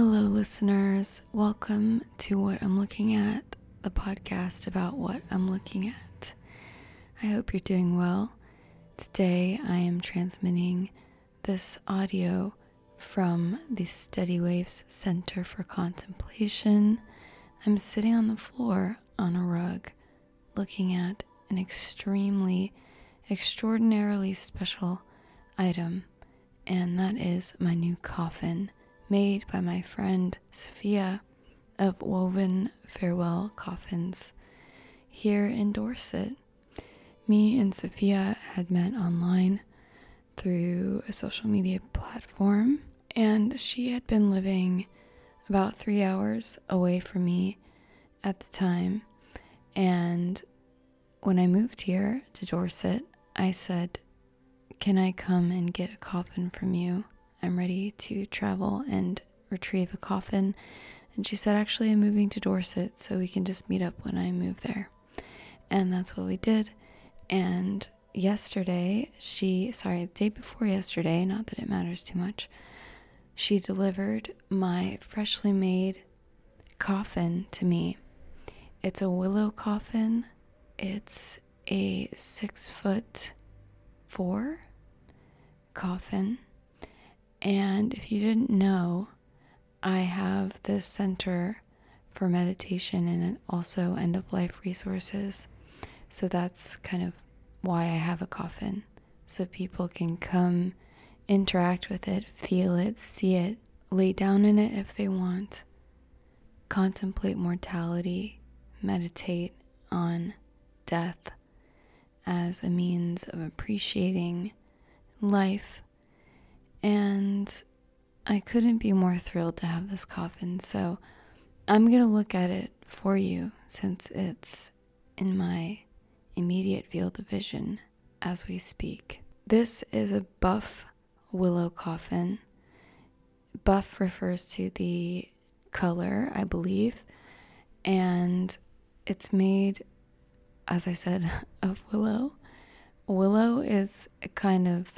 Hello, listeners. Welcome to What I'm Looking At, the podcast about what I'm looking at. I hope you're doing well. Today, I am transmitting this audio from the Steady Waves Center for Contemplation. I'm sitting on the floor on a rug looking at an extremely, extraordinarily special item, and that is my new coffin made by my friend Sophia of Woven Farewell Coffins here in Dorset. Me and Sophia had met online through a social media platform, and she had been living about three hours away from me at the time. And when I moved here to Dorset, I said, Can I come and get a coffin from you? I'm ready to travel and retrieve a coffin. And she said, Actually, I'm moving to Dorset, so we can just meet up when I move there. And that's what we did. And yesterday, she, sorry, the day before yesterday, not that it matters too much, she delivered my freshly made coffin to me. It's a willow coffin. It's a six foot four coffin. And if you didn't know, I have this center for meditation and also end of life resources. So that's kind of why I have a coffin. So people can come, interact with it, feel it, see it, lay down in it if they want, contemplate mortality, meditate on death as a means of appreciating life and I couldn't be more thrilled to have this coffin. So I'm going to look at it for you since it's in my immediate field of vision as we speak. This is a buff willow coffin. Buff refers to the color, I believe, and it's made, as I said, of willow. Willow is a kind of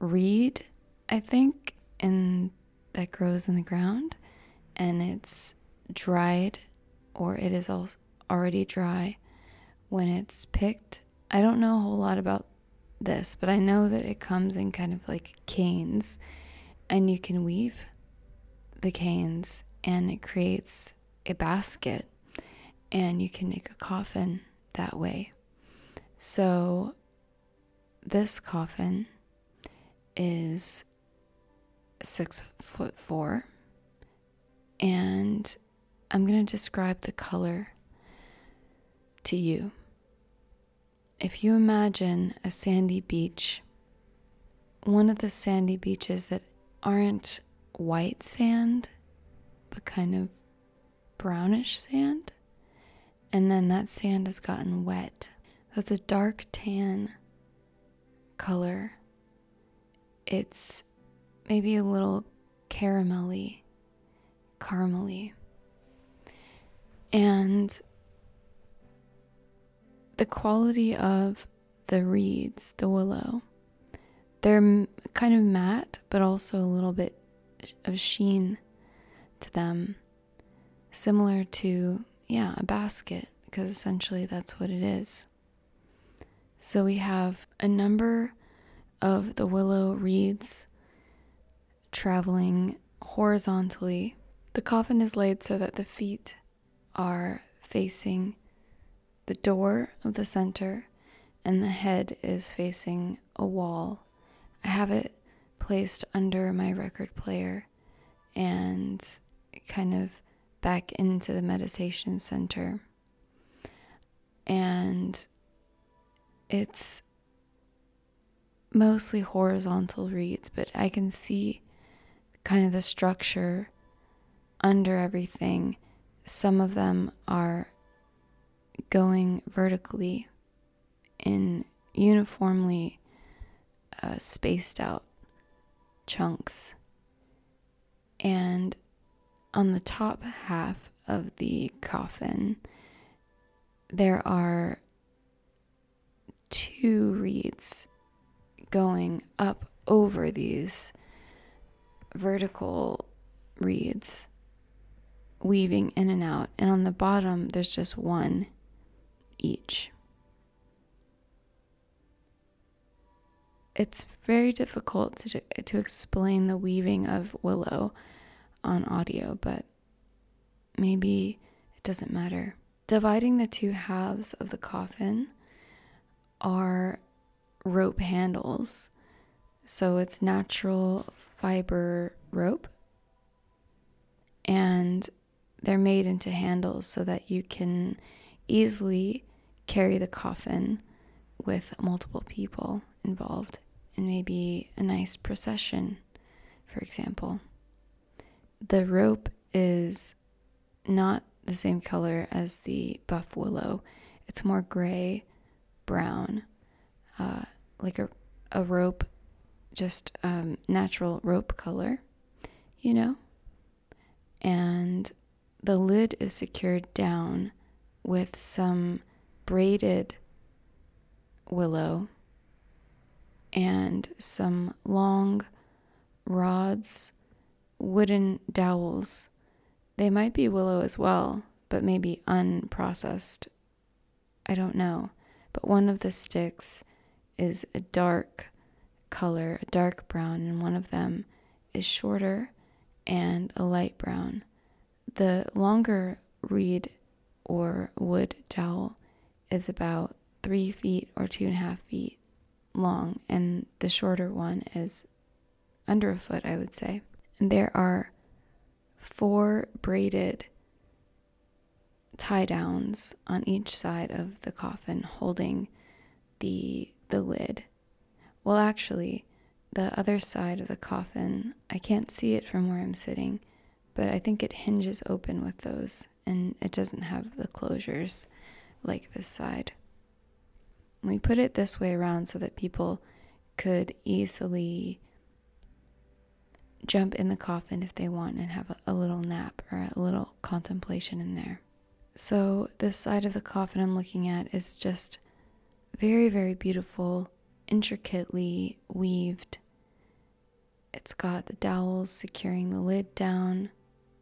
reed I think, and that grows in the ground, and it's dried or it is already dry when it's picked. I don't know a whole lot about this, but I know that it comes in kind of like canes, and you can weave the canes, and it creates a basket, and you can make a coffin that way. So, this coffin is six foot four, and I'm going to describe the color to you. If you imagine a sandy beach, one of the sandy beaches that aren't white sand, but kind of brownish sand, and then that sand has gotten wet. That's a dark tan color. It's maybe a little caramelly, caramely. And the quality of the reeds, the willow, they're kind of matte, but also a little bit of sheen to them, similar to, yeah, a basket, because essentially that's what it is. So we have a number of the willow reeds traveling horizontally. The coffin is laid so that the feet are facing the door of the center and the head is facing a wall. I have it placed under my record player and kind of back into the meditation center. And it's mostly horizontal reeds, but I can see kind of the structure under everything. Some of them are going vertically in uniformly uh, spaced out chunks. And on the top half of the coffin, there are two reeds going up over these vertical reeds weaving in and out. And on the bottom, there's just one each. It's very difficult to, to explain the weaving of willow on audio, but maybe it doesn't matter. Dividing the two halves of the coffin are rope handles. So it's natural fiber rope. And they're made into handles so that you can easily carry the coffin with multiple people involved in maybe a nice procession, for example. The rope is not the same color as the buff willow, it's more gray brown, uh, like a, a rope, just um, natural rope color, you know? And the lid is secured down with some braided willow and some long rods, wooden dowels. They might be willow as well, but maybe unprocessed. I don't know. But one of the sticks is a dark color, a dark brown, and one of them is shorter and a light brown. The longer reed or wood dowel is about three feet or two and a half feet long, and the shorter one is under a foot, I would say. And there are four braided tie downs on each side of the coffin holding the the lid. Well, actually, the other side of the coffin, I can't see it from where I'm sitting, but I think it hinges open with those and it doesn't have the closures like this side. We put it this way around so that people could easily jump in the coffin if they want and have a, a, little nap or a little contemplation in there. So, this side of the coffin I'm looking at is just very, very beautiful, intricately weaved. It's got the dowels securing the lid down,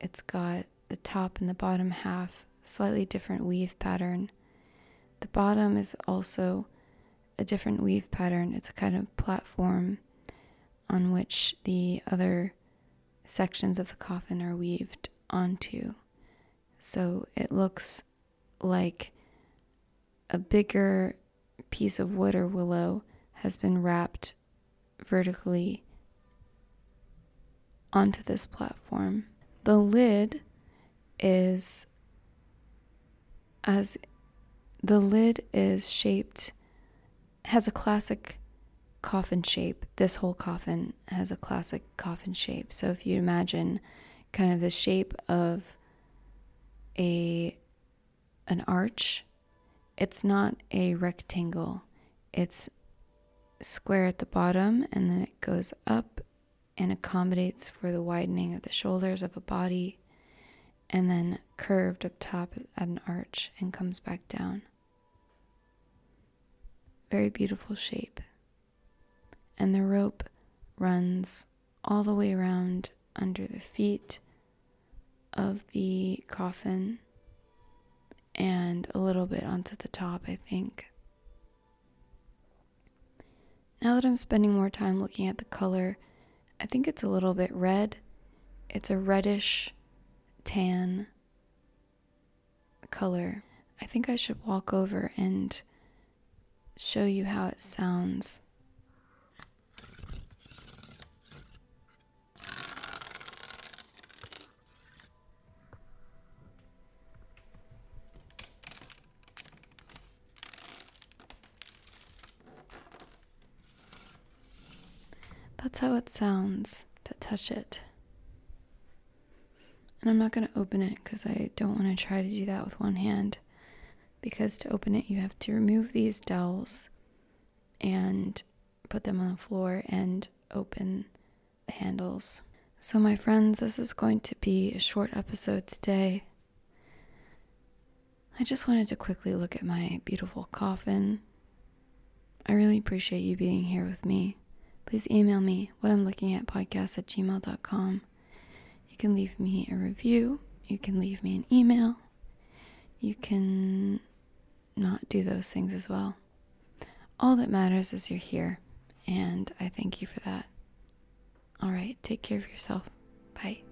it's got the top and the bottom half, slightly different weave pattern. The bottom is also a different weave pattern. It's a kind of platform on which the other sections of the coffin are weaved onto. So it looks like a bigger piece of wood or willow has been wrapped vertically onto this platform. The lid is as the lid is shaped has a classic coffin shape. This whole coffin has a classic coffin shape. So if you imagine kind of the shape of a an arch, it's not a rectangle. It's square at the bottom and then it goes up and accommodates for the widening of the shoulders of a body and then curved up top at an arch and comes back down. Very beautiful shape. And the rope runs all the way around under the feet of the coffin and a little bit onto the top, I think. Now that I'm spending more time looking at the color, I think it's a little bit red. It's a reddish tan color. I think I should walk over and show you how it sounds. How it sounds to touch it. And I'm not going to open it because I don't want to try to do that with one hand because to open it, you have to remove these dowels and put them on the floor and open the handles. So, my friends, this is going to be a short episode today. I just wanted to quickly look at my beautiful coffin. I really appreciate you being here with me. Please email me what I'm looking at podcast at gmail.com. You can leave me a review You can leave me an email. You can not do those things as well. All that matters is you're here, and I thank you for that. All right, take care of yourself. Bye.